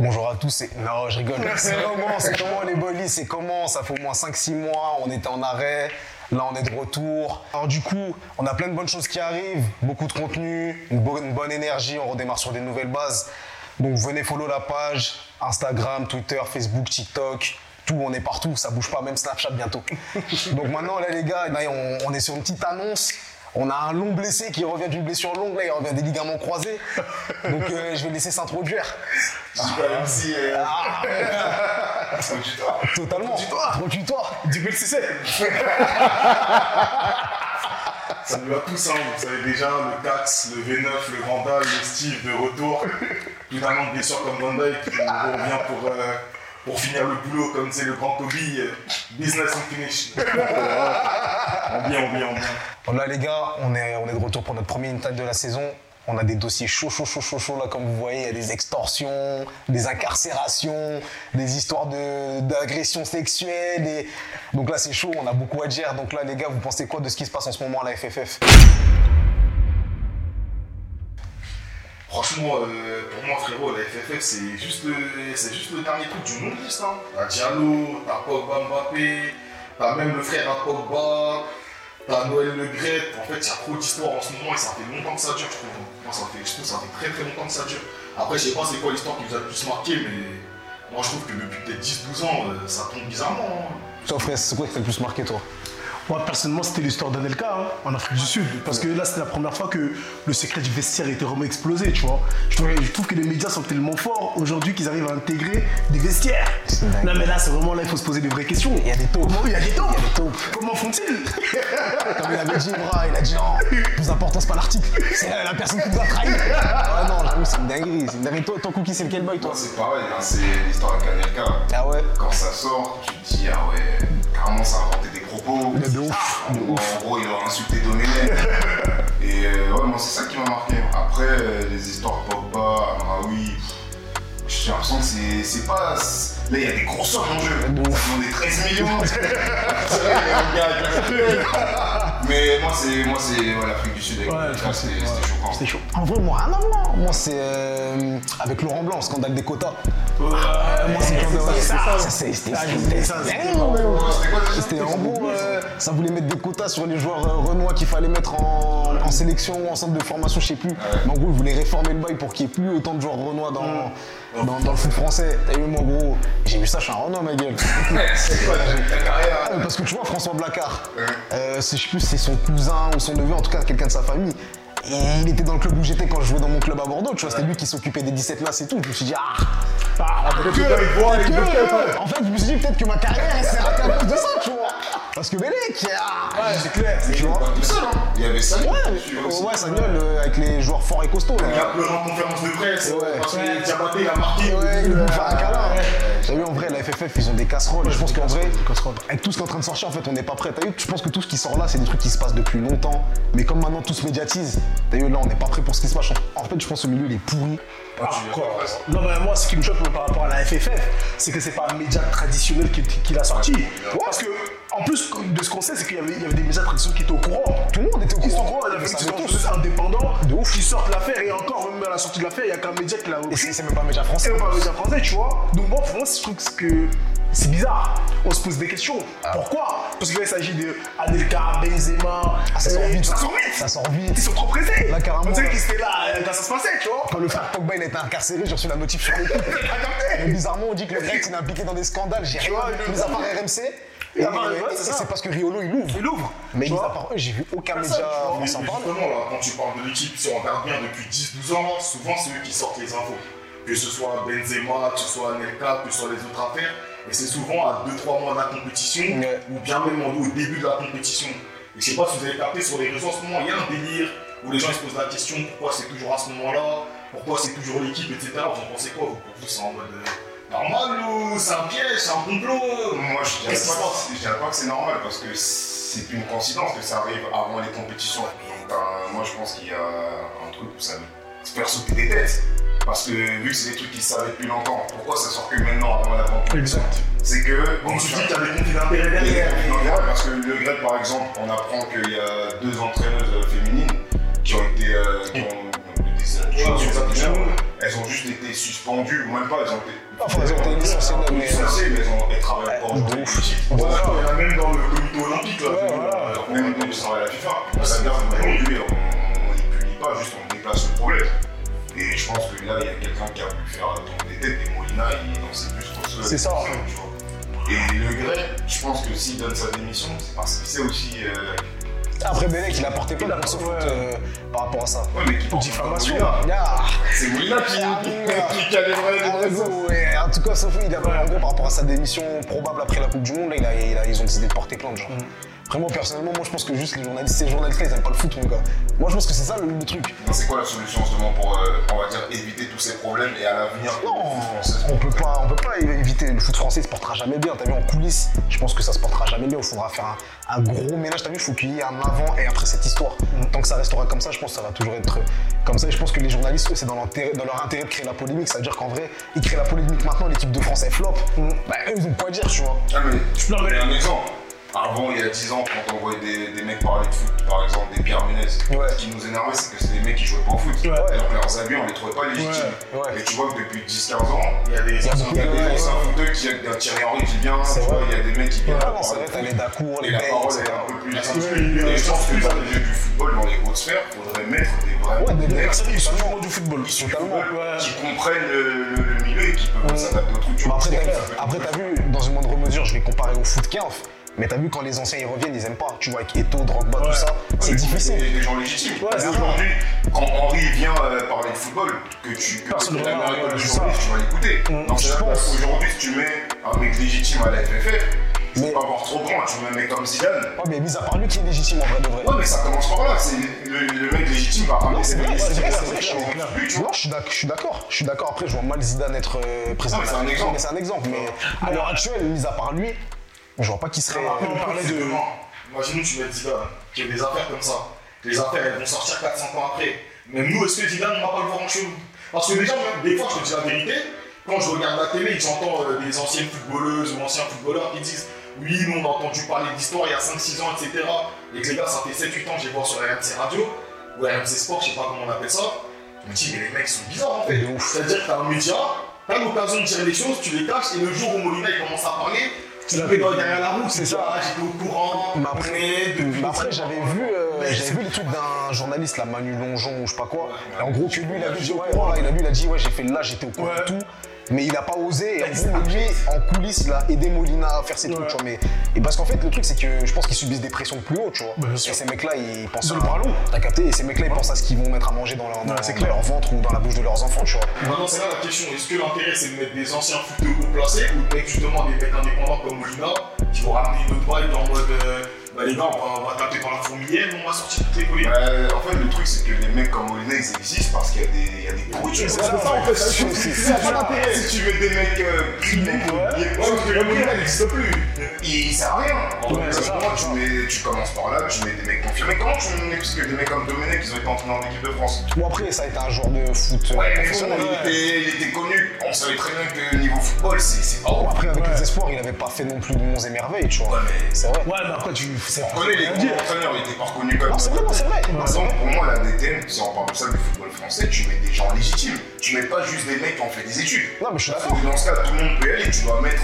Bonjour à tous, c'est... Non, je rigole. C'est comment, c'est comment les bolis, c'est comment? Ça fait au moins 5-6 mois, on était en arrêt, là on est de retour. Alors du coup, on a plein de bonnes choses qui arrivent, beaucoup de contenu, une bonne, une bonne énergie, on redémarre sur des nouvelles bases. Donc venez follow la page, Instagram, Twitter, Facebook, TikTok, tout, on est partout, ça bouge pas, même Snapchat bientôt. Donc maintenant là les gars, là, on, on est sur une petite annonce. On a un long blessé qui revient d'une blessure longue, là il revient des ligaments croisés. Donc euh, je vais laisser s'introduire. Super MC. euh, Ah, Introduis-toi. totalement. Introduis-toi. Du coup, le c'est Salut à tous, hein. vous savez déjà, le Dax, le V9, le Vandal, le Steve de retour. Tout un nombre de blessures comme Van Dyke qui revient pour, euh, pour finir le boulot comme c'est le grand Toby. euh, business and finish. On bien, on bien, on bien. Bon, là les gars, on est, on est de retour pour notre premier intact de la saison. On a des dossiers chauds, chauds, chauds, chauds, chauds là comme vous voyez. Il y a des extorsions, des incarcérations, des histoires de- d'agressions sexuelles. Et... Donc là c'est chaud, on a beaucoup à dire. Donc là les gars, vous pensez quoi de ce qui se passe en ce moment à la FFF Franchement, euh, pour moi, frérot, la FFF, c'est juste, le, juste le dernier truc du non-liste. Hein. T'as Diallo, t'as Pogba Mbappé, t'as même le frère à Pogba, t'as Noël Le Gret. En fait, il y a trop d'histoires en ce moment et ça fait longtemps que ça dure, je trouve. Moi, ça fait, je trouve que ça fait très très longtemps que ça dure. Après, je sais pas c'est quoi l'histoire qui vous a le plus marqué, mais moi, je trouve que depuis peut-être 10-12 ans, euh, ça tombe bizarrement. hein. Toi frère, c'est quoi qui t'a le plus marqué toi? Moi, personnellement, c'était l'histoire d'Anelka hein, en Afrique du Sud. Parce que là, c'était la première fois que le secret du vestiaire était vraiment explosé, tu vois. Je trouve, je trouve que les médias sont tellement forts aujourd'hui qu'ils arrivent à intégrer des vestiaires. Non, mais là, c'est vraiment là, il faut se poser des vraies questions. Il y a des taupes. Comment- Il y a des taupes. Comment font-ils? Avait dit Bra, il a dit non, le plus important c'est pas l'article, c'est la, la personne qui nous a trahi. Ah non, j'avoue, c'est une dinguerie. C'est une dinguerie. Toi, ton cookie, c'est lequel boy toi? C'est pareil, hein, c'est l'histoire avec Anelka. Ah ouais? Quand ça sort, tu te dis, ah ouais, carrément, ça a inventé des propos. De ouf, de En, en gros, il a insulté Domenech. Et euh, ouais, moi, c'est ça qui m'a marqué. Après, euh, les histoires Pogba, Amraoui, j'ai l'impression que c'est- c'est pas. Là, il y a des gros sommes en jeu. De demande des 13 millions. Mais moi, c'est moi, c'est ouais, l'Afrique du Sud Ouais, c'était c'est- c'était choquant. C'était chaud. En vrai, moi, rien à voir. Moi, c'est euh, avec Laurent Blanc, le scandale des quotas. Euh, moi, c'est ça, ça, c'était Ah, en gros, euh, ça voulait mettre des quotas sur les joueurs euh, renois qu'il fallait mettre en, en sélection ou en centre de formation, je sais plus. Mais en gros, ils voulaient réformer le bail pour qu'il n'y ait plus autant de joueurs renois dans, dans, dans le foot français. T'as vu, moi, gros, j'ai vu ça, je suis un renois, ma gueule. C'est quoi ta ta carrière Ah, mais parce que tu vois, François Blacard, euh, je sais plus si c'est son cousin ou son neveu, en tout cas quelqu'un de sa famille. Et il était dans le club où j'étais quand je jouais dans mon club à Bordeaux, tu vois, c'était lui qui s'occupait des 17 nasses et tout. Je me suis dit, ah, Ah, que, que- en fait, je me suis dit peut-être que ma carrière elle s'est ratée à cause de ça, tu vois. Parce que Bélec, ah, c'est clair. tu vois. Pas tout seul, hein. Il y avait ça. Ouais, ouais, Sagnol euh, avec les joueurs forts et costauds. Il Là. a pleuré en conférence de presse Ouais. parce que Diabaté, il a marqué. Ouais, il nous fait un câlin. T'as vu, en vrai, la FFF, ils ont des casseroles. je pense qu'en vrai, avec tout ce qui est en train de sortir, en fait, on n'est pas prêt. T'as vu, je pense que tout ce qui sort là, c'est des trucs qui se passent depuis longtemps. Mais comme maintenant tout se médiatise, t'as vu, là, on n'est pas prêt pour ce qui se passe. En fait, je pense que le milieu, il est pourri. Ah, presque. Non, mais moi, ce qui me choque par rapport à la FFF, c'est que c'est pas un média traditionnel qui, qui l'a sorti. Parce que, en plus de ce qu'on sait, c'est qu'il y avait, il y avait des médias traditionnels qui étaient au courant. Tout le monde était au Ils sont au courant. courant, tous. indépendants De ouf. qui sortent l'affaire et encore, même à la sortie de l'affaire, il n'y a qu'un média qui l'a Et repris. c'est c'est même pas un média français. C'est pas un média français, tu vois. Donc, moi, pour moi, je trouve que c'est bizarre. On se pose des questions. Ah. Pourquoi? Parce que là, il s'agit de Anelka, Benzema. Ah, ça sort euh, vite. Ça sort vite. Ça sort vite. Ils sont trop pressés. Là, carrément. On dirait qu'ils étaient là euh, quand ça se passait, tu vois. Quand le frère Pogba il a été incarcéré, j'ai reçu la notif sur le coup. Mais bizarrement, on dit que le grec il est impliqué dans des scandales. J'ai rien mis à part RMC. Et, Et ouais, et- c'est parce que Riolo il ouvre. Il ouvre. Mais mis à part eux, j'ai vu aucun média en parler. justement, là, quand tu parles de l'équipe, si on regarde bien depuis 10-12 ans, souvent c'est eux qui sortent les infos. Que ce soit Benzema, que ce soit Anelka, que ce soit les autres affaires. Et c'est souvent à 2-3 mois de la compétition, ou bien même au début de la compétition. Et je sais pas si vous avez capté sur les réseaux en ce moment, il y a un délire où les gens ils se posent la question pourquoi c'est toujours à ce moment-là, pourquoi c'est toujours l'équipe, etc. Vous en pensez quoi vous Pour vous, c'est en mode euh, normal ou c'est un piège, c'est un complot Moi, je dirais pas, que- je dirais pas que c'est normal parce que c'est une coïncidence que ça arrive avant les compétitions. Donc, euh, moi, je pense qu'il y a un truc où ça veut se faire sauter des têtes. Parce que vu que c'est des trucs qui se savaient depuis longtemps, pourquoi ça sort que maintenant avant la compétition? Exact. C'est que. Donc tu dis qu'il y a des conflits d'intérêts derrière. Non, mais ouais, parce que le Grec, par exemple, on apprend qu'il y a deux entraîneuses féminines qui ont été. euh, qui ont des Ouais, elles ont juste été suspendues, ou même pas, elles ont été. Enfin, elles ont été licenciées, elles ont mais- été licenciées, mais elles, ont, elles travaillent encore de dans les ouf. équipes. Ouais, il y en a même dans le comité olympique là. Ouais, voilà. Même quand ils travaillent à la FIFA, ça veut dire qu'aujourd'hui, on ne les punit pas, juste on déplace le problème. Et je pense que là, il y a quelqu'un qui a pu faire tourner des têtes, et Molina, il est dans ses bus trop seul. C'est ça. Et Le Gray, je pense que s'il donne sa démission, c'est parce qu'il sait aussi. euh, Après, Belek, il a porté contre ce foot par rapport à ça. Ouais, mais qui Diffamation. Molina. Ah, C'est Molina qui, qui a Ah, vrais gros, ouais. En tout cas, Sophie, il a en gros par rapport à sa démission probable après la Coupe du Monde, là, il a- il a- ils ont décidé de porter plainte. Genre. Vraiment, personnellement, moi je pense que juste les journalistes, ces journalistes-là, ils aiment pas le foot, mon gars. Moi je pense que c'est ça le, le truc. C'est quoi la solution justement pour, euh, on va dire, éviter tous ces problèmes et à l'avenir Non, le foot français on peut pas, on peut pas éviter. Le foot français, il se portera jamais bien. T'as vu en coulisses, je pense que ça se portera jamais bien. Il faudra faire un, un gros ménage. T'as vu, il faut qu'il y ait un avant et après cette histoire. Tant que ça restera comme ça, je pense que ça va toujours être comme ça. Et je pense que les journalistes, eux, c'est dans, leur intérêt de créer la polémique. Ça veut dire qu'en vrai, ils créent la polémique maintenant. L'équipe de France, elle flop. Bah, eux, ils ont quoi dire, tu vois. Ah mais je peux donner un exemple. Avant, il y a 10 ans, quand on voyait des, des mecs parler de foot, par exemple des Pierre Ouais. ce qui nous énervait, c'est que c'était des mecs qui jouaient pas au foot. Ouais. Alors que leurs avis, on les trouvait pas légitimes. Ouais, ouais. Et tu vois que depuis 10-15 ans, Il y a des Il y a anciens footeux qui, il y a Thierry Henry qui vient, tu vois, il y a des mecs qui viennent. Ah c'est de vrai, t'as foot. les Dacour, les la parole est un peu plus oui, Et je pense que dans le milieu du football, dans les hautes sphères, il faudrait mettre des vrais Ouais, des Personne issu du football. issus du football qui comprennent le, milieu et qui peuvent s'adapter au truc. tu Mais vois. après, t'as vu, dans une moindre mesure, je vais comparer au foot 15, mais t'as vu quand les anciens ils reviennent, ils aiment pas. Tu vois, avec Eto, Drogba, Ouais. tout ça, c'est difficile. Des, des gens légitimes. Ouais, Parce c'est qu'aujourd'hui, quand Henri vient euh, parler de football, que tu que Personne c'est journaliste, tu vas l'écouter. Mm, Donc je c'est pense. Aujourd'hui, si tu mets un mec légitime à la FFF, c'est Mais- pas encore trop grand. Tu mets un mec comme Zidane. Ouais, mais mis à part lui qui est légitime en vrai de vrai. Ouais, mais ça commence par là. C'est le, le mec légitime va ramener c'est ses vrai, c'est vrai, c'est non tu je suis d'accord. Je suis d'accord. Après, je vois mal Zidane être euh, président. Non, mais c'est un de la exemple. Mais c'est un exemple. Mais à l'heure actuelle, mis à part lui, je vois pas qui serait. Après, on parlait de- Imaginons tu mets Zidane, qui a des affaires comme ça. Les affaires, elles vont sortir 400 ans après. Même nous, est-ce que Zidane, on va pas le voir en chelou Parce que déjà, des fois, je te dis la vérité, quand je regarde la télé et que j'entends euh, des anciennes footballeuses ou anciens footballeurs qui disent Oui, nous, on a entendu parler d'histoire il y a 5-6 ans, etc. Et que les gars, ça fait 7-8 ans que je les vois sur RMC Radio ou RMC Sport, je sais pas comment on appelle ça. Je me dis, mais les mecs sont bizarres en fait. C'est-à-dire que t'as un média, t'as l'occasion de dire les choses, tu les caches, et le jour où Molina il commence à parler, tu l'as le mets fait. dans- derrière la roue, C'est ça. ça, j'étais au courant, Mais après, mais après, j'avais vu, euh, j'avais vu les trucs d'un journaliste, là, Manu Longeon ou je sais pas quoi. Et en gros, que lui, il a vu, ouais, voilà, il a vu, il a dit, ouais, j'ai fait là, j'étais au courant de tout. Mais il a pas osé. Et en lui, en coulisses, il a aidé Molina à faire ses Ouais. trucs, tu vois. Mais, et parce qu'en fait, le truc, c'est que je pense qu'ils subissent des pressions plus hautes, tu vois. Bah, et sûr. ces mecs-là, ils pensent Ils à. le. T'as capté Et ces mecs-là, ils pensent à ce qu'ils vont mettre à manger dans leur, dans, c'est dans clair. leur ventre ou dans la bouche de leurs enfants, tu vois. Maintenant, c'est là la question est-ce que l'intérêt c'est de mettre des anciens footeux haut placés ou de mettre justement des mecs indépendants comme Molina qui vont ramener une autre vibe en mode euh, bah les gars, on va, taper dans la fourmilière, on va sortir toutes les polémiques. Euh, en fait, le truc, c'est que les mecs comme Molina, ils existent parce qu'il y a des, il y a des pourritures. C'est ça en fait, c'est- c'est- c'est pas d'intérêt. Si tu mets des mecs euh, primés, Ouais, parce que le Molina n'existe plus. il sert à rien. Fait, c'est tu, mets, commences par là, tu mets des mecs confirmés. Comment tu m'expliques que des mecs comme Domenech, ils ont été entraînés en équipe de France? Bon, après, ça a été un joueur de foot euh, Ouais, il, était, il était connu. On savait très bien que niveau football, c'est pas après, avec Ouais. les espoirs, il avait pas fait non plus de monts et merveilles, tu vois. Ouais, mais C'est vrai. Ouais, mais après, tu. C'est- on connaît les entraîneurs, ils étaient pas reconnus comme Non, c'est vrai, non, c'est vrai. C'est vrai. exemple, pour moi, la DTN, si on parle de ça du football français, tu mets des gens légitimes. Tu mets pas juste des mecs qui ont fait des études. Non, mais je suis d'accord. dans ce cas, tout le monde peut y aller. Tu dois mettre.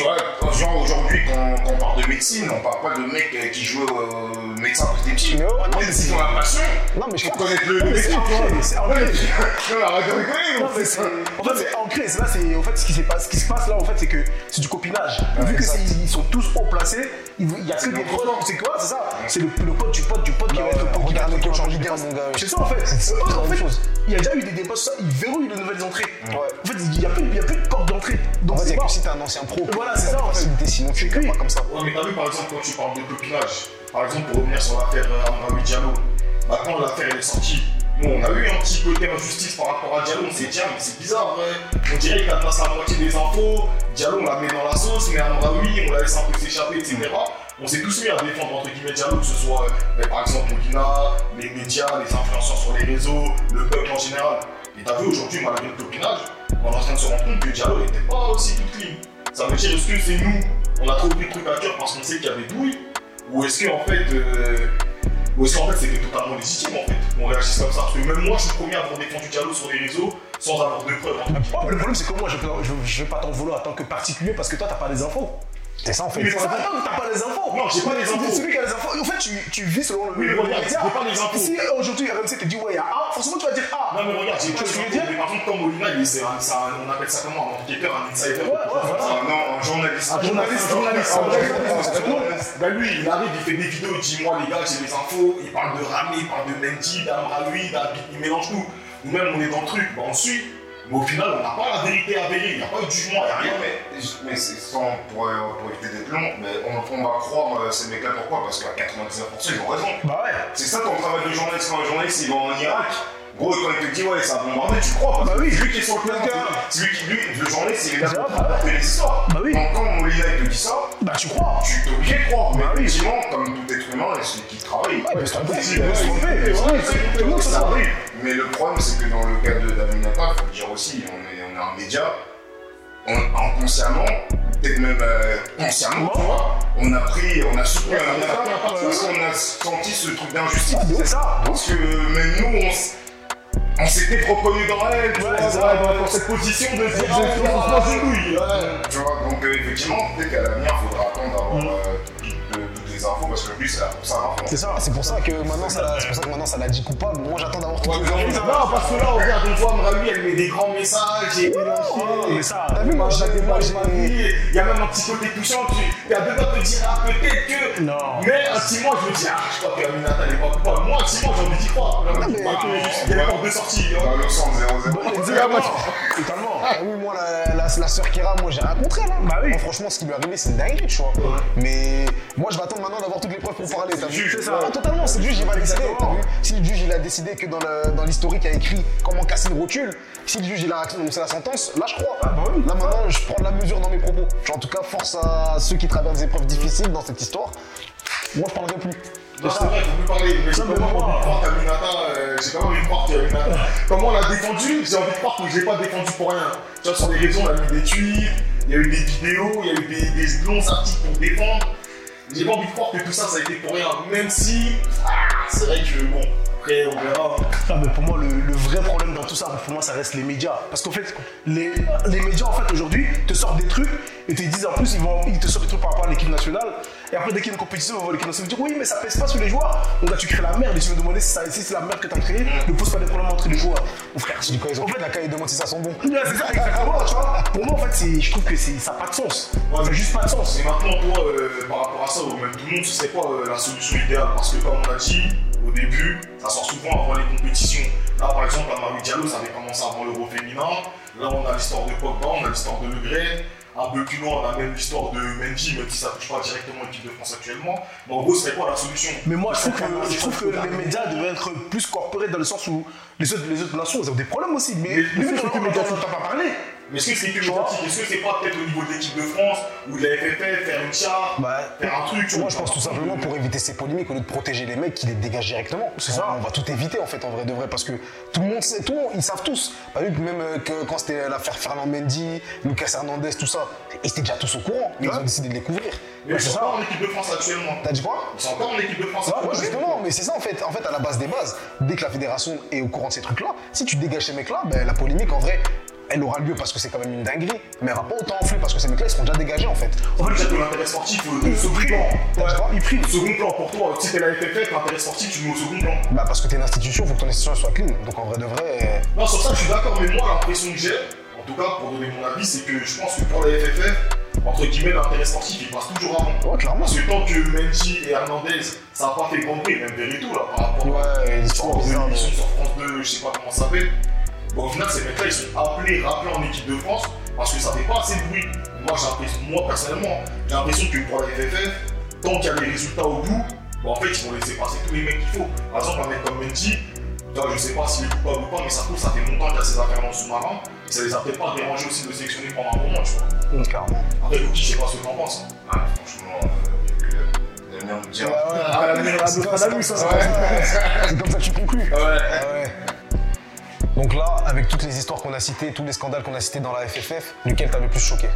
Euh, tu vois, genre aujourd'hui, quand, quand on parle de médecine, on parle pas de mecs euh, qui jouent au médecin quand t'es petit. S'ils ont la passion, Non, mais je pense. connaître le c'est ancré, c'est ancré. Non, arrête de rigoler, Non, on mais fait c'est- en fait, c'est ancré. C'est là, c'est en fait ce qui, ce qui se passe là, en fait, c'est que c'est du copinage. Vu que ils sont tous haut placés, il y a que des potes. C'est quoi C'est ça. C'est le, le pote du pote du pote qui Bah va être au pote. qui va être le au coach en pote. Ligue 1, mon gars. C'est ça en fait. Même il y a déjà eu des débats sur ça. Ils verrouillent les nouvelles entrées. En fait, il n'y a, plus- de porte d'entrée. Donc c'est que si t'es un ancien pro. Voilà, c'est ça, en fait. Sinon, tu pas comme ça. Ouais, mais t'as vu par exemple quand tu parles de copinage, par exemple pour revenir sur l'affaire euh, Amraoui Diallo, bah, quand l'affaire elle est sortie, nous on a eu un petit côté injustice par rapport à Diallo, on s'est dit ah mais c'est bizarre, ouais. on dirait qu'il cadenasse la moitié des infos, Diallo on la met dans la sauce, mais Amraoui on la laisse un peu s'échapper, etc. On s'est tous mis à défendre entre guillemets Diallo, que ce soit euh, par exemple Molina, les médias, les influenceurs sur les réseaux, le peuple en général. Et t'as vu aujourd'hui malgré le copinage, on est en train de se rendre compte que Diallo n'était pas aussi tout clean. Ça veut dire est-ce que c'est nous, on a trop pris le truc à cœur parce qu'on sait qu'il y avait douille ou est-ce qu'en fait, euh, ou est-ce qu'en fait c'était totalement légitime en fait qu'on réagisse comme ça Parce que même moi je suis le premier à avoir défendu Diallo sur les réseaux, sans avoir de preuves. Mais le problème, c'est que moi, je, je vais pas t'en vouloir en tant que particulier parce que toi, t'as pas les infos. C'est ça en fait. Mais ça, t'as pas les infos. Non, j'ai pas les infos. Celui qui a les infos. En fait, tu, tu vis selon le. Oui, mais regarde, j'ai pas les infos. Si aujourd'hui RMC te dit, ouais, il y a A, forcément, tu vas dire A. Non mais regarde, j'ai pas les dire infos, mais par contre comme c'est un- on appelle ça comment? Un enquêteur, un insider Ouais, ouais, non, un journaliste. Un journaliste, un journaliste, Ah. Bah lui, il arrive, il fait des vidéos, il dit moi les gars, j'ai les infos, il parle de Ramé, il parle de Mendy, d'Amraoui, d'Abid, il mélange tout. Nous-mêmes, on est dans le truc, bah on suit. Mais au final, on n'a pas la vérité avérée, il n'y a pas de jugement, il n'y a rien. Mais, mais c'est sans pour, euh, pour éviter d'être long, mais on, on va croire euh, ces mecs-là pourquoi? Parce qu'à 99% ils ont raison. Bah ouais. C'est ça ton travail de journaliste quand un journaliste il va en Irak. Gros, quand il te dit ouais, ça a bombardé, tu crois parce Bah oui. c'est lui qui est sur le terrain. Parce C'est lui qui, lui, le journaliste, il est là Bah pour ouais. rapporter les histoires. Bah oui. Donc quand Molina il te dit ça, Bah tu crois. tu es obligé de croire. Mais Bah effectivement, comme tout être humain, celui qui travaille, tromper, il il peut se tromper, ouais, c'est- ça arrive. Mais le problème, c'est que dans le cas de d'Aminata, il faut le dire aussi, on est, on est un média, on, inconsciemment, peut-être même euh, consciemment, tu vois, on a pris, on a soutenu Aminata parce qu'on a senti ce truc d'injustice. C'est ça. Parce que même nous, on, on s'était reconnu dans elle, tu vois, c'est Ouais, ça. dans, dans cette position de dire on se passe une douille. Ouais. tu vois, donc euh, effectivement, peut-être qu'à l'avenir, il faudra attendre d'avoir euh, toutes, toutes- les infos parce que lui, c'est ça. C'est ça. C'est pour ça que maintenant ça l'a- c'est pour ça que maintenant ça l'a dit coupable. Moi j'attends d'avoir toutes les Ouais, infos. Non, parce que là, regarde, on voit Amraoui, elle met des grands messages et mais ça. T'as vu moi j'ai moi j'ai Il y a même un petit côté touchant, tu à doigts de te dire, ah, peut-être que. Non. Mais intimement, je me dis, ah, je crois qu'Aminata n'est pas coupable. Moi, j'ai envie d'y croire. mais- Il y a les portes de sortie. hein. Dans le sens 0-0. Totalement. Ah oui, moi, la, la, la sœur Kira, moi, j'ai rien contre elle. hein. Bah oui. Moi, franchement, ce qui lui est arrivé, c'est une dinguerie, tu vois. Mais moi, je vais attendre maintenant d'avoir toutes les preuves pour parler. T'as vu juge, c'est ça. Ah, totalement, c'est le juge, il va décider. Si le juge, il a décidé que dans l'historique, il y a écrit comment casser le rotule, si le juge, il a annoncé la sentence, là, je crois. bah oui. Là, maintenant, je prends de la mesure dans mes propos. En tout cas, force à ceux qui traversent des épreuves difficiles dans cette histoire. Moi, je parlerai plus. C'est vrai, faut plus parler. Mais mais pas envie de moi- croire qu'Aminata, euh, j'ai pas envie de croire qu'Aminata. Comment on l'a défendu J'ai envie de croire que je l'ai pas défendu pour rien. Tu vois, sur les réseaux, on a mis des tweets, il y a eu des vidéos, il y a eu des, des longs articles pour défendre. J'ai pas envie de croire que tout ça, ça a été pour rien. Même si, ah, c'est vrai que bon, après, on verra. Ah, mais pour moi, le, le vrai problème dans tout ça, pour moi, ça reste les médias. Parce qu'en fait, les, les médias, en fait, aujourd'hui, te sortent des trucs et te disent en plus, ils, vont, ils te sortent des trucs par rapport à l'équipe nationale. Et après, dès qu'il y a une compétition, ils vont voir l'équipe nationale ils vont dire oui, mais ça pèse pas sur les joueurs. Donc là, tu crées la merde et tu me demander si, ça- si c'est la merde que tu as créée, ne pose pas des problèmes entre les joueurs. Mon frère, Du coup, ils ont en fait la caille de si ça bons. Ouais, c'est ça, exactement, tu vois. Pour moi, en fait, c'est- je trouve que c'est- ça n'a pas de sens. Ça n'a juste pas de sens. Et maintenant, toi, euh, par rapport à ça, ou même tout le monde, ce serait quoi euh, la solution idéale? Parce que, comme on a dit au début, ça sort souvent avant les compétitions. Là, par exemple, à Marie Diallo, ça avait commencé avant l'Euro féminin. Là, on a l'histoire de Pogba, on a l'histoire de Le Gret. Un peu plus loin, on a même l'histoire de Mendy, même si ça ne touche pas directement l'équipe de France actuellement. Mais en gros, ce serait quoi la solution? Mais moi, je trouve que, je trouve que les médias devraient être plus corporés dans le sens où les autres, les autres nations, ont des problèmes aussi. Mais, Mais- mais, mais mais c'est Mais est-ce que c'est médiatique Est-ce que c'est pas peut-être au niveau de l'équipe de France ou de la FFF, faire une charte, Bah, faire un truc Moi, je pense tout simplement pour éviter ces polémiques, au lieu de protéger les mecs, qui les dégagent directement. C'est ça. On va tout éviter en fait, en vrai de vrai, parce que tout le monde sait, tout le monde, ils savent tous. Que même euh, que quand c'était l'affaire Fernand Mendy, Lucas Hernandez, tout ça, ils étaient déjà tous au courant. mais Ils ont décidé de les couvrir. Mais c'est encore en équipe de France actuellement. T'as dit quoi? Ils sont encore en équipe de France Ouais, actuellement. justement, mais c'est ça en fait. En fait, à la base des bases, dès que la fédération est au courant de ces trucs-là, si tu dégages ces mecs-là, ben, la polémique en vrai, elle aura lieu parce que c'est quand même une dinguerie, mais elle va pas autant enfler parce que ces mecs-là ils seront déjà dégagés en fait. En fait, peut-être l'intérêt sportif, euh, de second plan. Ouais, il prime. Second plan pour toi, si t'es la FFF, l'intérêt sportif, tu le mets au second plan. Bah parce que t'es une institution, faut que ton institution soit clean. Donc en vrai de vrai, euh, Non, sur ça, je suis d'accord, mais moi, l'impression que j'ai, en tout cas, pour donner mon avis, c'est que je pense que pour la FFF, entre guillemets, l'intérêt sportif, il passe toujours avant. ouais, clairement. Parce que tant que Mendy et Hernandez, ça n'a pas fait grand prix, même Verito, là, par rapport Ouais, à bizarres. l'émission de- sur France 2, je sais pas comment ça s'appelle. Bon, au final, ces mecs-là, ils sont appelés, rappelés en équipe de France parce que ça fait pas assez de bruit. Moi, j'ai l'impression, moi personnellement, j'ai l'impression que pour la FFF, tant qu'il y a les résultats au bout, bon, en fait, ils vont laisser passer tous les mecs qu'il faut. Par exemple, un mec comme Mendy, vois, je sais pas s'il est coupable ou pas, mais ça trouve, ça fait longtemps qu'il y a ces affaires dans le sous-marin. Et ça les a peut-être pas dérangés aussi de le sélectionner pendant un moment, tu vois. Hum, Clairement. Après, Cookie, je sais pas ce que t'en penses. hein. Ah, franchement, euh, l'avenir nous dira. Ah, la lumière, C'est la comme- c'est comme ça, ouais. que tu conclus. Ouais. Ah ouais. Donc là, avec toutes les histoires qu'on a citées, tous les scandales qu'on a cités dans la FFF, lequel t'a le plus choqué